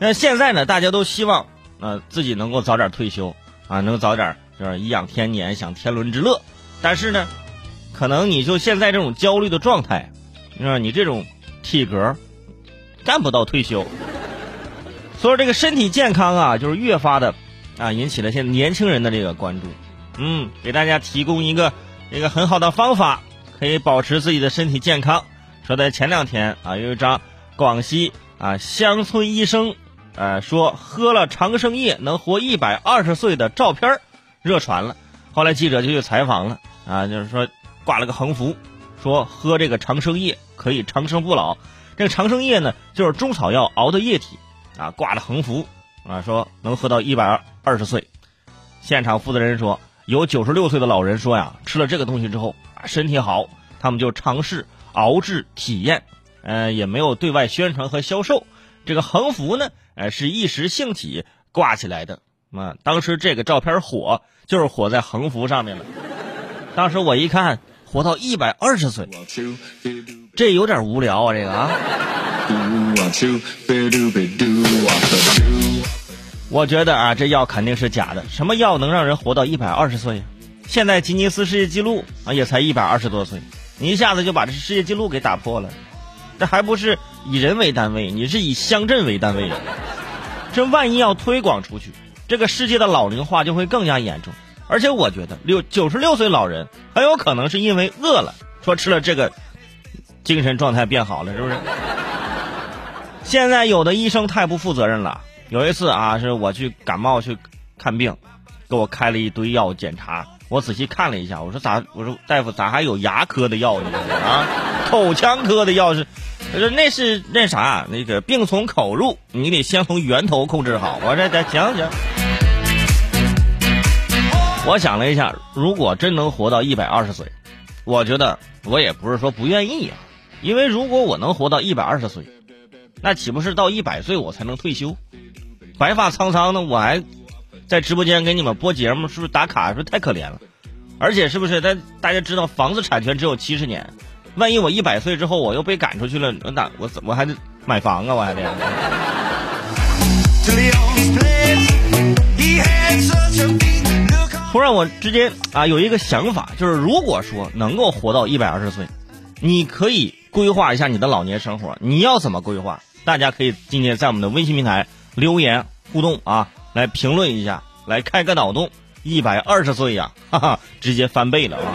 那现在呢，大家都希望呃自己能够早点退休啊，能早点就是颐养天年，享天伦之乐。但是呢，可能你就现在这种焦虑的状态，你说你这种体格干不到退休。所以这个身体健康啊，就是越发的啊引起了现在年轻人的这个关注。嗯，给大家提供一个一个很好的方法，可以保持自己的身体健康。说在前两天啊，有一张广西啊乡村医生呃说喝了长生液能活一百二十岁的照片热传了。后来记者就去采访了啊，就是说挂了个横幅，说喝这个长生液可以长生不老。这个长生液呢，就是中草药熬的液体。啊，挂了横幅，啊，说能喝到一百二十岁。现场负责人说，有九十六岁的老人说呀，吃了这个东西之后啊，身体好，他们就尝试熬制体验，呃，也没有对外宣传和销售。这个横幅呢，呃，是一时兴起挂起来的。啊，当时这个照片火，就是火在横幅上面了。当时我一看，活到一百二十岁，这有点无聊啊，这个啊。我觉得啊，这药肯定是假的。什么药能让人活到一百二十岁？现在吉尼斯世界纪录啊，也才一百二十多岁，你一下子就把这世界纪录给打破了。这还不是以人为单位，你是以乡镇为单位的。这万一要推广出去，这个世界的老龄化就会更加严重。而且我觉得六九十六岁老人很有可能是因为饿了，说吃了这个，精神状态变好了，是不是？现在有的医生太不负责任了。有一次啊，是我去感冒去看病，给我开了一堆药检查。我仔细看了一下，我说咋？我说大夫咋还有牙科的药呢？啊，口腔科的药是？他说那是那啥，那个病从口入，你得先从源头控制好。我这这行行。我想了一下，如果真能活到一百二十岁，我觉得我也不是说不愿意啊，因为如果我能活到一百二十岁。那岂不是到一百岁我才能退休？白发苍苍的我还在直播间给你们播节目，是不是打卡？是不是太可怜了？而且是不是？大大家知道房子产权只有七十年，万一我一百岁之后我又被赶出去了，那我怎我还得买房啊？我还得。突然我之间啊有一个想法，就是如果说能够活到一百二十岁，你可以规划一下你的老年生活，你要怎么规划？大家可以今天在我们的微信平台留言互动啊，来评论一下，来开个脑洞。一百二十岁呀，哈哈，直接翻倍了啊！